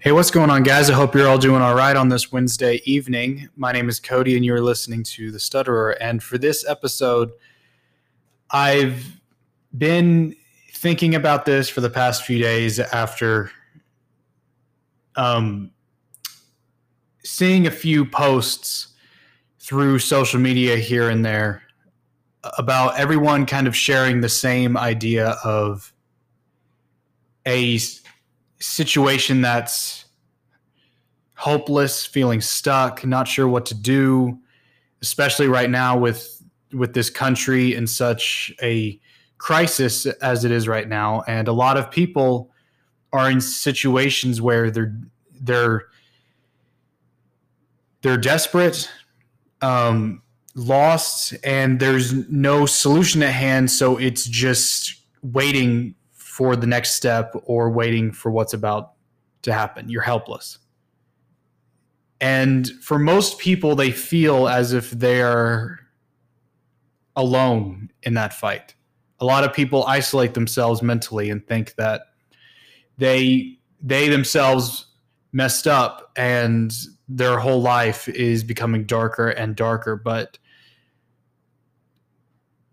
Hey, what's going on, guys? I hope you're all doing all right on this Wednesday evening. My name is Cody, and you're listening to The Stutterer. And for this episode, I've been thinking about this for the past few days after um, seeing a few posts through social media here and there about everyone kind of sharing the same idea of a situation that's hopeless, feeling stuck, not sure what to do, especially right now with with this country in such a crisis as it is right now. And a lot of people are in situations where they're they're they're desperate um lost and there's no solution at hand. So it's just waiting for the next step or waiting for what's about to happen. You're helpless. And for most people, they feel as if they're alone in that fight. A lot of people isolate themselves mentally and think that they they themselves messed up and their whole life is becoming darker and darker. But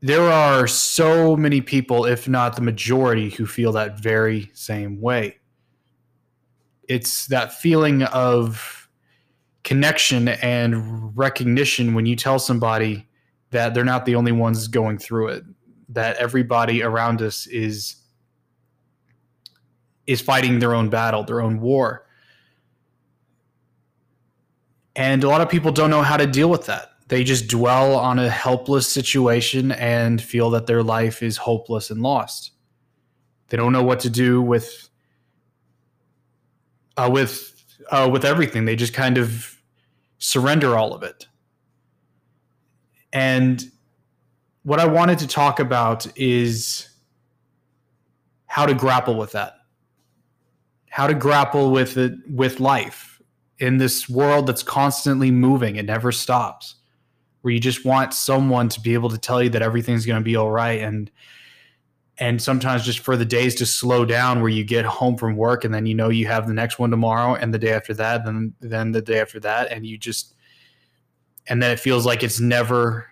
there are so many people, if not the majority, who feel that very same way. It's that feeling of connection and recognition when you tell somebody that they're not the only ones going through it, that everybody around us is is fighting their own battle, their own war. And a lot of people don't know how to deal with that they just dwell on a helpless situation and feel that their life is hopeless and lost. They don't know what to do with uh, with uh, with everything. They just kind of surrender all of it. And what I wanted to talk about is how to grapple with that. How to grapple with it with life in this world that's constantly moving, it never stops where you just want someone to be able to tell you that everything's going to be all right. And and sometimes just for the days to slow down where you get home from work and then you know you have the next one tomorrow and the day after that then then the day after that and you just and then it feels like it's never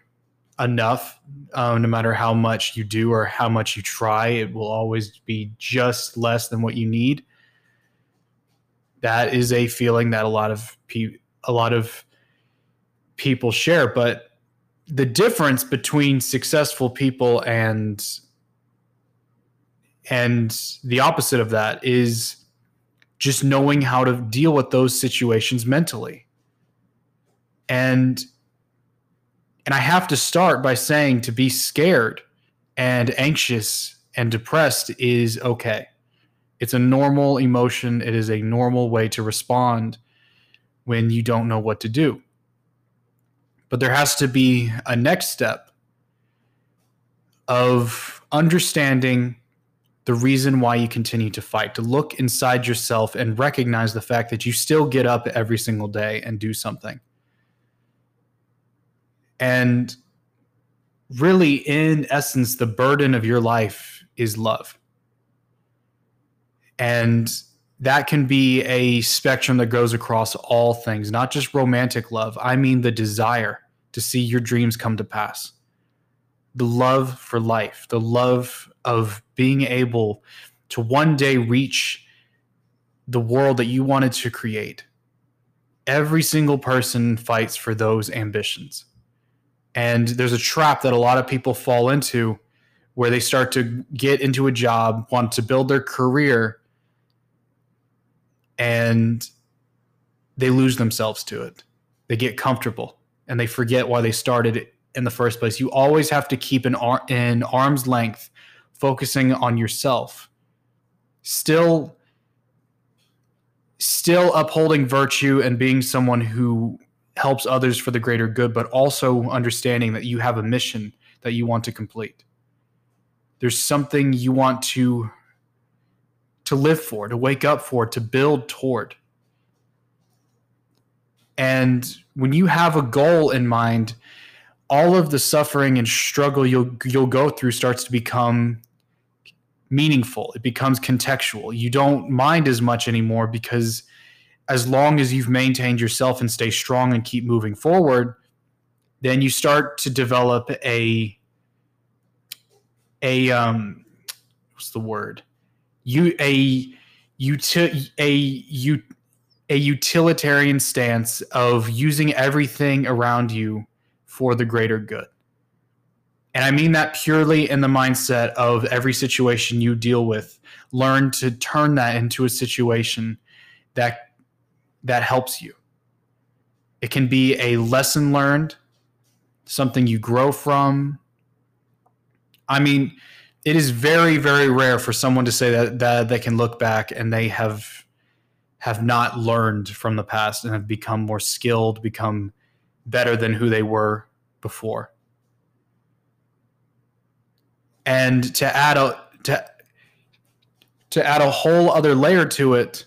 enough um, no matter how much you do or how much you try it will always be just less than what you need. That is a feeling that a lot of people a lot of people share. But the difference between successful people and and the opposite of that is just knowing how to deal with those situations mentally. And and I have to start by saying to be scared and anxious and depressed is okay. It's a normal emotion. It is a normal way to respond when you don't know what to do. But there has to be a next step of understanding the reason why you continue to fight, to look inside yourself and recognize the fact that you still get up every single day and do something. And really, in essence, the burden of your life is love. And that can be a spectrum that goes across all things, not just romantic love. I mean, the desire to see your dreams come to pass. The love for life, the love of being able to one day reach the world that you wanted to create. Every single person fights for those ambitions. And there's a trap that a lot of people fall into where they start to get into a job, want to build their career, and they lose themselves to it. They get comfortable and they forget why they started in the first place. You always have to keep an ar- in arm's length, focusing on yourself. Still, still upholding virtue and being someone who helps others for the greater good, but also understanding that you have a mission that you want to complete. There's something you want to to live for, to wake up for, to build toward. And when you have a goal in mind, all of the suffering and struggle you'll you'll go through starts to become meaningful. It becomes contextual. You don't mind as much anymore because as long as you've maintained yourself and stay strong and keep moving forward, then you start to develop a a um what's the word? You a uti- a you a utilitarian stance of using everything around you for the greater good. And I mean that purely in the mindset of every situation you deal with, learn to turn that into a situation that that helps you. It can be a lesson learned, something you grow from. I mean, it is very very rare for someone to say that that they can look back and they have have not learned from the past and have become more skilled, become better than who they were before. And to add a to to add a whole other layer to it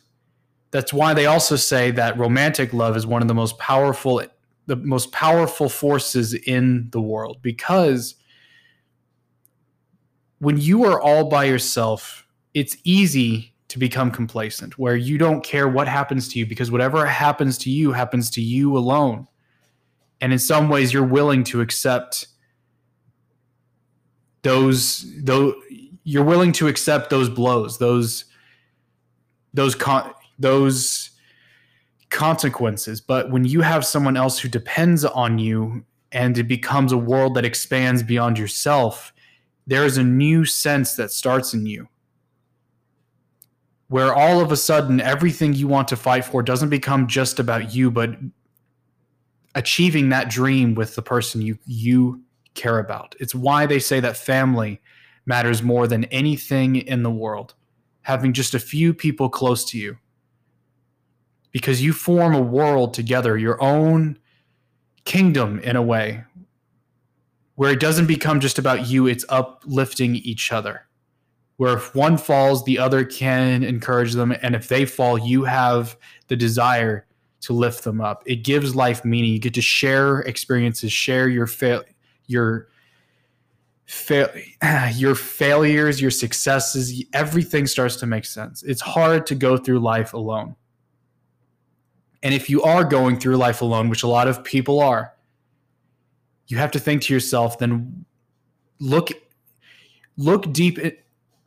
that's why they also say that romantic love is one of the most powerful the most powerful forces in the world. Because when you are all by yourself it's easy to become complacent where you don't care what happens to you because whatever happens to you happens to you alone and in some ways you're willing to accept those those you're willing to accept those blows, those those con- those consequences. But when you have someone else who depends on you and it becomes a world that expands beyond yourself, there is a new sense that starts in you where all of a sudden everything you want to fight for doesn't become just about you, but achieving that dream with the person you you care about. It's why they say that family matters more than anything in the world. Having just a few people close to you. Because you form a world together, your own kingdom in a way, where it doesn't become just about you, it's uplifting each other. Where if one falls, the other can encourage them. And if they fall, you have the desire to lift them up. It gives life meaning. You get to share experiences, share your fail your fa- your failures, your successes, everything starts to make sense. It's hard to go through life alone. And if you are going through life alone, which a lot of people are, you have to think to yourself then look look deep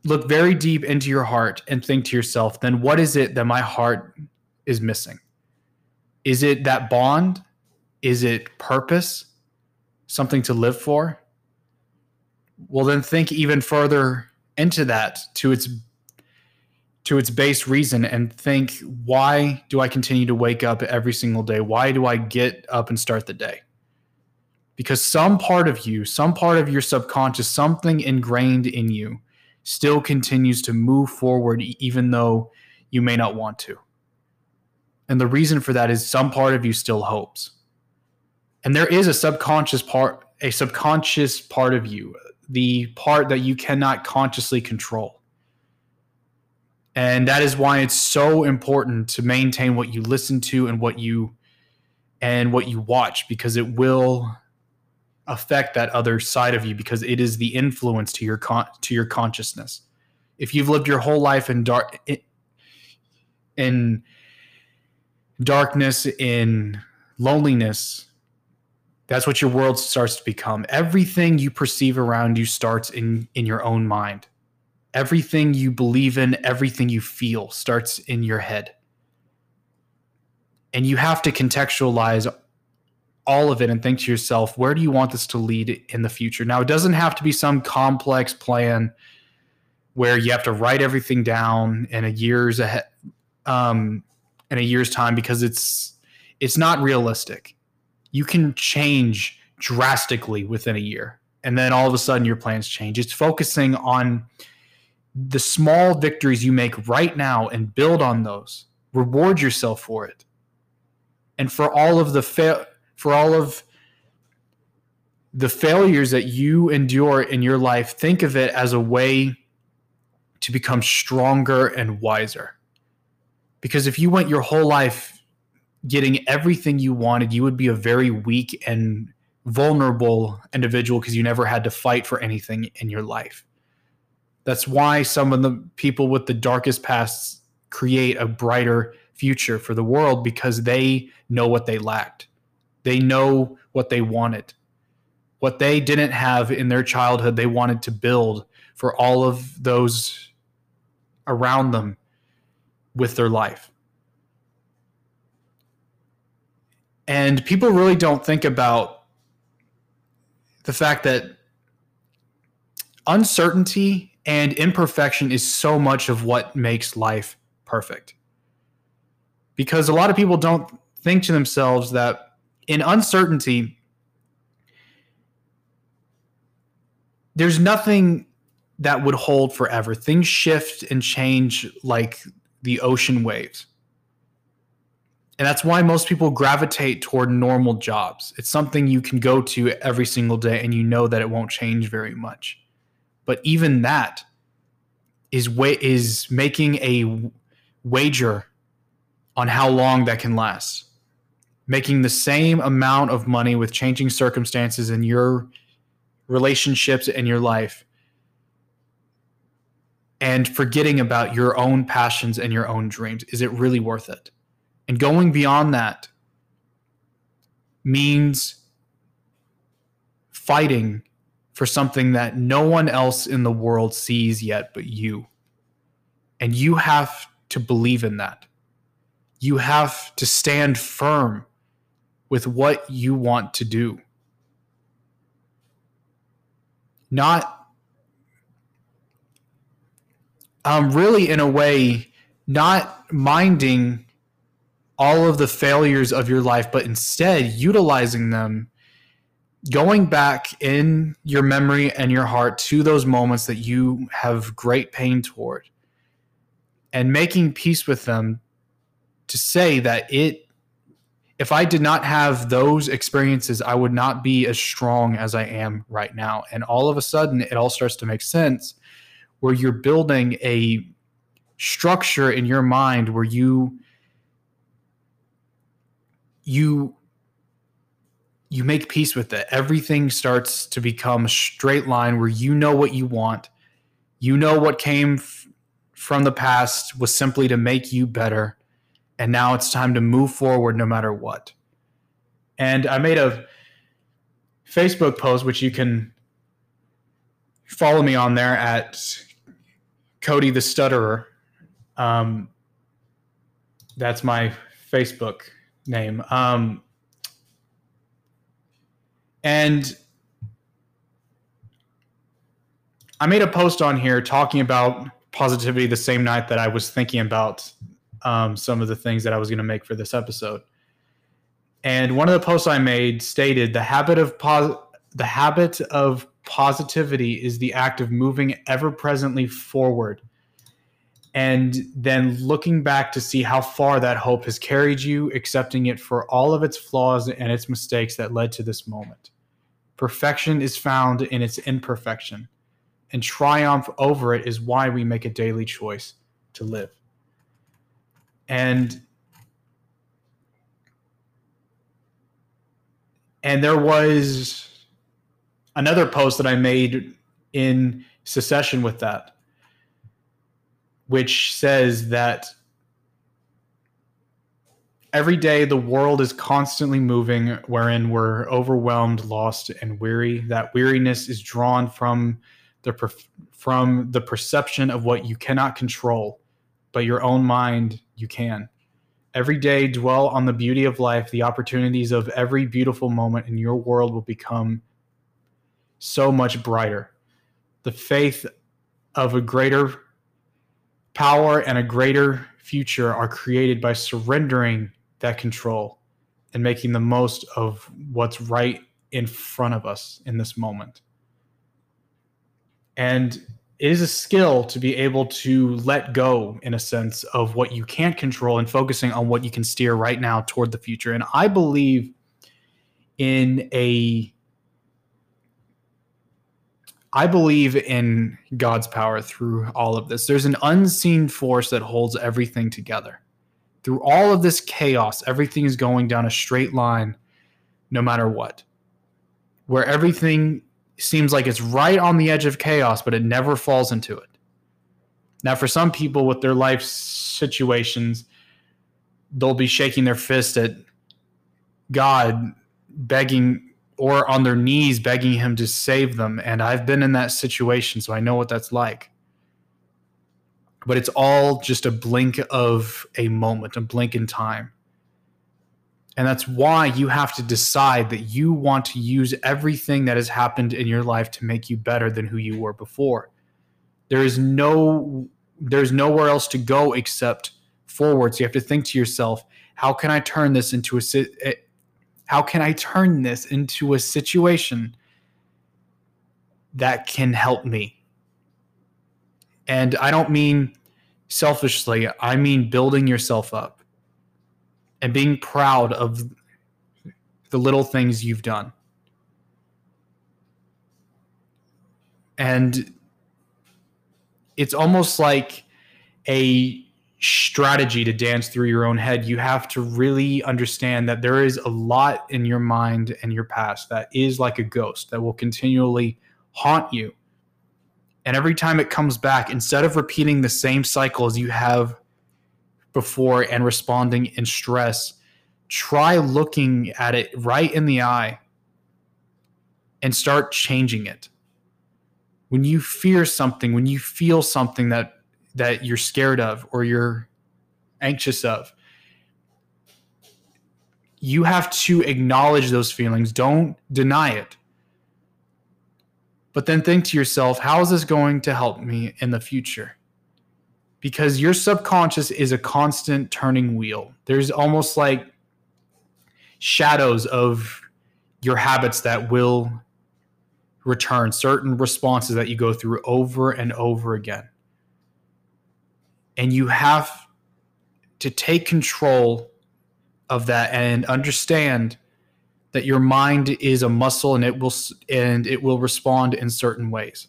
look very deep into your heart and think to yourself then what is it that my heart is missing? Is it that bond? Is it purpose? something to live for, well then think even further into that to its to its base reason and think why do I continue to wake up every single day? Why do I get up and start the day? Because some part of you, some part of your subconscious, something ingrained in you still continues to move forward even though you may not want to. And the reason for that is some part of you still hopes and there is a subconscious part a subconscious part of you the part that you cannot consciously control and that is why it's so important to maintain what you listen to and what you and what you watch because it will affect that other side of you because it is the influence to your con- to your consciousness if you've lived your whole life in dark in darkness in loneliness that's what your world starts to become. Everything you perceive around you starts in in your own mind. Everything you believe in, everything you feel starts in your head. And you have to contextualize all of it and think to yourself, where do you want this to lead in the future? Now, it doesn't have to be some complex plan where you have to write everything down in a year's ahead, um, in a year's time because it's it's not realistic you can change drastically within a year. And then all of a sudden your plans change. It's focusing on the small victories you make right now and build on those. Reward yourself for it. And for all of the fail for all of the failures that you endure in your life, think of it as a way to become stronger and wiser. Because if you went your whole life getting everything you wanted, you would be a very weak and vulnerable individual because you never had to fight for anything in your life. That's why some of the people with the darkest pasts create a brighter future for the world because they know what they lacked. They know what they wanted. What they didn't have in their childhood, they wanted to build for all of those around them with their life. And people really don't think about the fact that uncertainty and imperfection is so much of what makes life perfect. Because a lot of people don't think to themselves that in uncertainty, there's nothing that would hold forever. Things shift and change like the ocean waves. And that's why most people gravitate toward normal jobs. It's something you can go to every single day and you know that it won't change very much. But even that is wa- is making a wager on how long that can last. Making the same amount of money with changing circumstances in your relationships and your life and forgetting about your own passions and your own dreams. Is it really worth it? And going beyond that means fighting for something that no one else in the world sees yet but you. And you have to believe in that. You have to stand firm with what you want to do. Not um, really, in a way, not minding all of the failures of your life, but instead utilizing them, going back in your memory and your heart to those moments that you have great pain toward, and making peace with them to say that it if I did not have those experiences, I would not be as strong as I am right now. And all of a sudden, it all starts to make sense where you're building a structure in your mind where you you you make peace with it. Everything starts to become a straight line where you know what you want. You know what came f- from the past was simply to make you better and now it's time to move forward no matter what and i made a facebook post which you can follow me on there at Cody the Stutterer. Um, that's my Facebook name. Um, and I made a post on here talking about positivity the same night that I was thinking about um, some of the things that I was going to make for this episode. And one of the posts I made stated the habit of pos- the habit of positivity is the act of moving ever presently forward and then looking back to see how far that hope has carried you, accepting it for all of its flaws and its mistakes that led to this moment. Perfection is found in its imperfection, and triumph over it is why we make a daily choice to live. And and there was another post that I made in succession with that, which says that every day the world is constantly moving, wherein we're overwhelmed, lost, and weary. That weariness is drawn from the from the perception of what you cannot control, but your own mind you can. Every day, dwell on the beauty of life. The opportunities of every beautiful moment in your world will become so much brighter. The faith of a greater power and a greater future are created by surrendering that control and making the most of what's right in front of us in this moment. And it is a skill to be able to let go, in a sense, of what you can't control and focusing on what you can steer right now toward the future. And I believe in a I believe in God's power through all of this. There's an unseen force that holds everything together. Through all of this chaos, everything is going down a straight line no matter what. Where everything seems like it's right on the edge of chaos, but it never falls into it. Now, for some people with their life situations, they'll be shaking their fist at God, begging or on their knees begging him to save them. And I've been in that situation, so I know what that's like. But it's all just a blink of a moment, a blink in time. And that's why you have to decide that you want to use everything that has happened in your life to make you better than who you were before. There is no there's nowhere else to go except forward. So You have to think to yourself, how can I turn this into a eh, how can I turn this into a situation that can help me? And I don't mean selfishly, I mean building yourself up and being proud of the little things you've done. And it's almost like a strategy to dance through your own head, you have to really understand that there is a lot in your mind and your past that is like a ghost that will continually haunt you. And every time it comes back, instead of repeating the same cycles you have before and responding in stress, try looking at it right in the eye and start changing it. When you fear something, when you feel something that that you're scared of or you're anxious of. You have to acknowledge those feelings. Don't deny it. But then think to yourself, how is this going to help me in the future? Because your subconscious is a constant turning wheel. There's almost like shadows of your habits that will return, certain responses that you go through over and over again and you have to take control of that and understand that your mind is a muscle and it will and it will respond in certain ways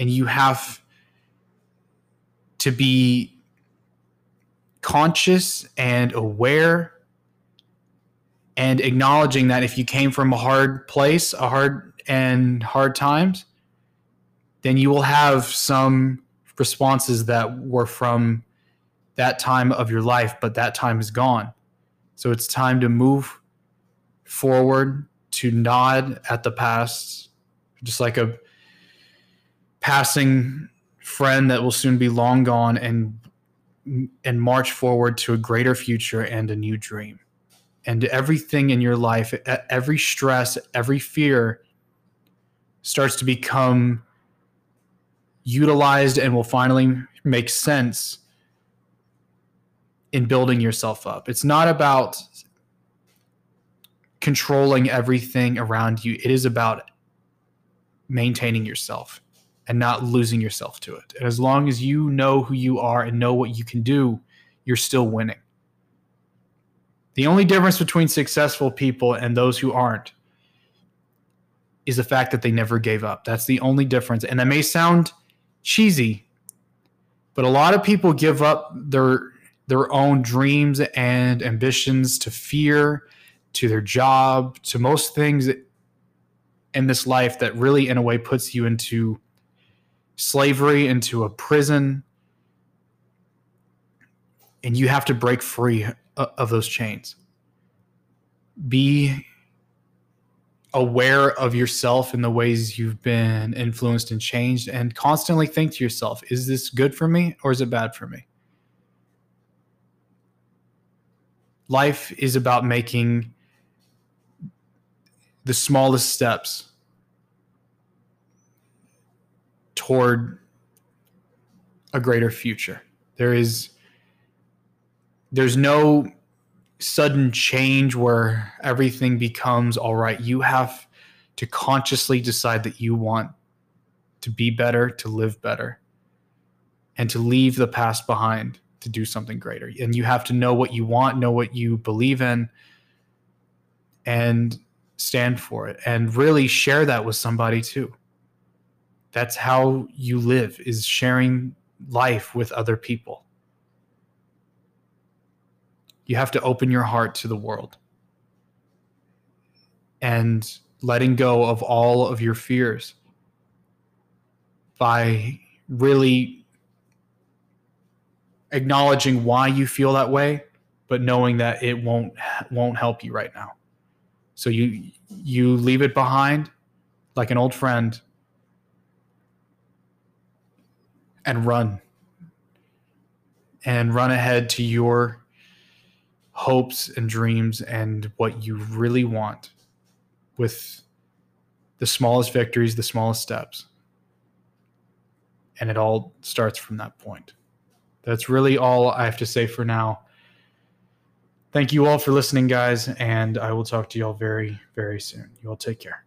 and you have to be conscious and aware and acknowledging that if you came from a hard place a hard and hard times then you will have some responses that were from that time of your life, but that time is gone. So it's time to move forward, to nod at the past, just like a passing friend that will soon be long gone and and march forward to a greater future and a new dream. And everything in your life, every stress, every fear starts to become utilized and will finally make sense in building yourself up. It's not about controlling everything around you, it is about maintaining yourself and not losing yourself to it. And as long as you know who you are and know what you can do, you're still winning. The only difference between successful people and those who aren't is the fact that they never gave up. That's the only difference. And that may sound cheesy, but a lot of people give up their their own dreams and ambitions to fear, to their job, to most things in this life that really, in a way, puts you into slavery, into a prison. And you have to break free uh, of those chains. Be aware of yourself and the ways you've been influenced and changed and constantly think to yourself is this good for me or is it bad for me life is about making the smallest steps toward a greater future there is there's no sudden change where everything becomes all right. You have to consciously decide that you want to be better, to live better, and to leave the past behind to do something greater. And you have to know what you want, know what you believe in, and stand for it and really share that with somebody too. That's how you live is sharing life with other people. You have to open your heart to the world. And letting go of all of your fears by really acknowledging why you feel that way, but knowing that it won't won't help you right now. So you you leave it behind. Like an old friend and run. And run ahead to your hopes and dreams and what you really want with the smallest victories, the smallest steps. And it all starts from that point. That's really all I have to say for now. Thank you all for listening, guys, and I will talk to you all very, very soon. You all take care.